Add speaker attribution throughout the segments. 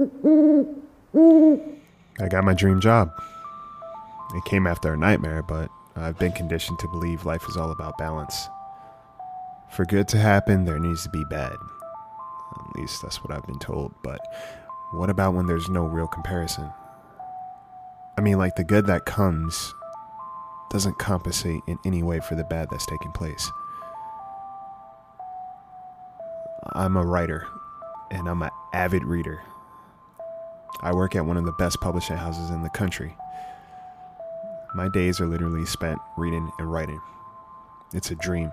Speaker 1: I got my dream job. It came after a nightmare, but I've been conditioned to believe life is all about balance. For good to happen, there needs to be bad. At least that's what I've been told, but what about when there's no real comparison? I mean, like the good that comes doesn't compensate in any way for the bad that's taking place. I'm a writer, and I'm an avid reader. I work at one of the best publishing houses in the country. My days are literally spent reading and writing. It's a dream.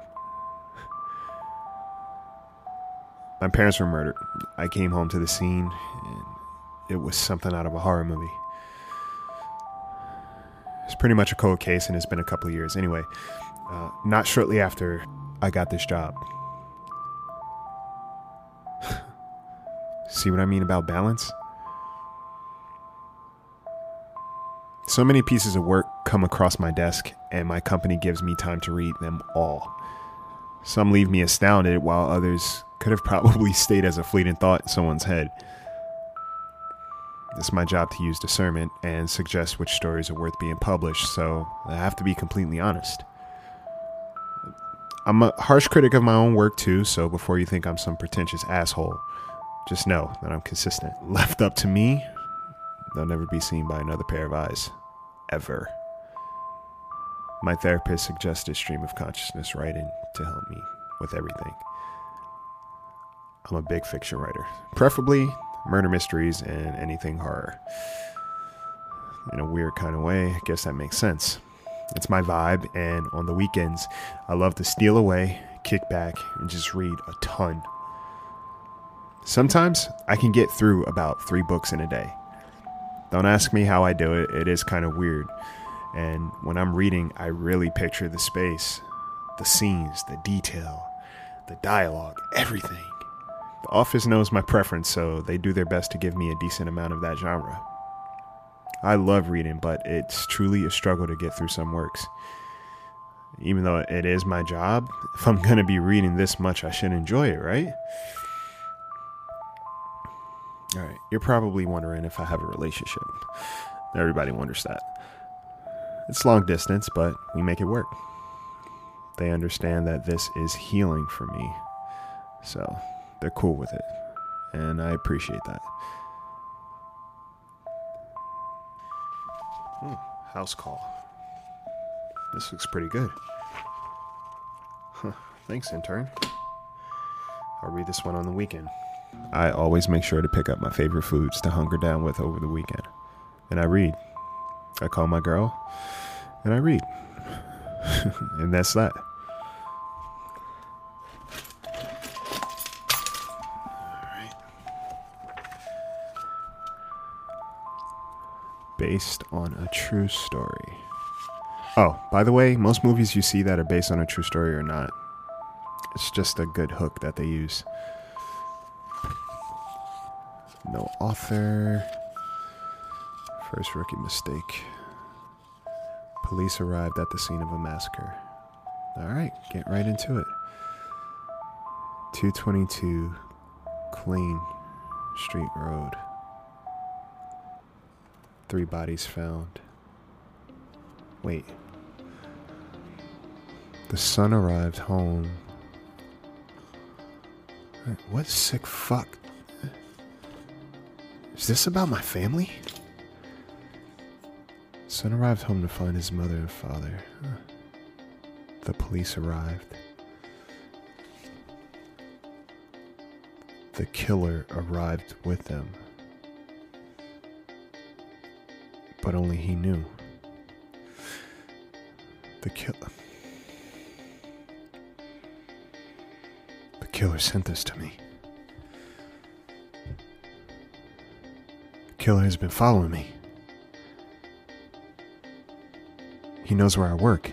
Speaker 1: My parents were murdered. I came home to the scene, and it was something out of a horror movie. It's pretty much a cold case, and it's been a couple of years. Anyway, uh, not shortly after I got this job. See what I mean about balance? So many pieces of work come across my desk, and my company gives me time to read them all. Some leave me astounded, while others could have probably stayed as a fleeting thought in someone's head. It's my job to use discernment and suggest which stories are worth being published, so I have to be completely honest. I'm a harsh critic of my own work too, so before you think I'm some pretentious asshole, just know that I'm consistent. Left up to me, they'll never be seen by another pair of eyes. Ever. My therapist suggested stream of consciousness writing to help me with everything. I'm a big fiction writer, preferably murder mysteries and anything horror. In a weird kind of way, I guess that makes sense. It's my vibe, and on the weekends, I love to steal away, kick back, and just read a ton. Sometimes I can get through about three books in a day. Don't ask me how I do it, it is kind of weird. And when I'm reading, I really picture the space, the scenes, the detail, the dialogue, everything. The Office knows my preference, so they do their best to give me a decent amount of that genre. I love reading, but it's truly a struggle to get through some works. Even though it is my job, if I'm going to be reading this much, I should enjoy it, right? You're probably wondering if I have a relationship. Everybody wonders that. It's long distance, but we make it work. They understand that this is healing for me, so they're cool with it. And I appreciate that. Hmm, house call. This looks pretty good. Huh, thanks, intern. I'll read this one on the weekend. I always make sure to pick up my favorite foods to hunker down with over the weekend. And I read. I call my girl, and I read. and that's that. Based on a true story. Oh, by the way, most movies you see that are based on a true story are not. It's just a good hook that they use. No author. First rookie mistake. Police arrived at the scene of a massacre. Alright, get right into it. 222 Clean Street Road. Three bodies found. Wait. The son arrived home. What sick fuck? Is this about my family? Son arrived home to find his mother and father. The police arrived. The killer arrived with them. But only he knew. The killer. The killer sent this to me. Killer has been following me. He knows where I work.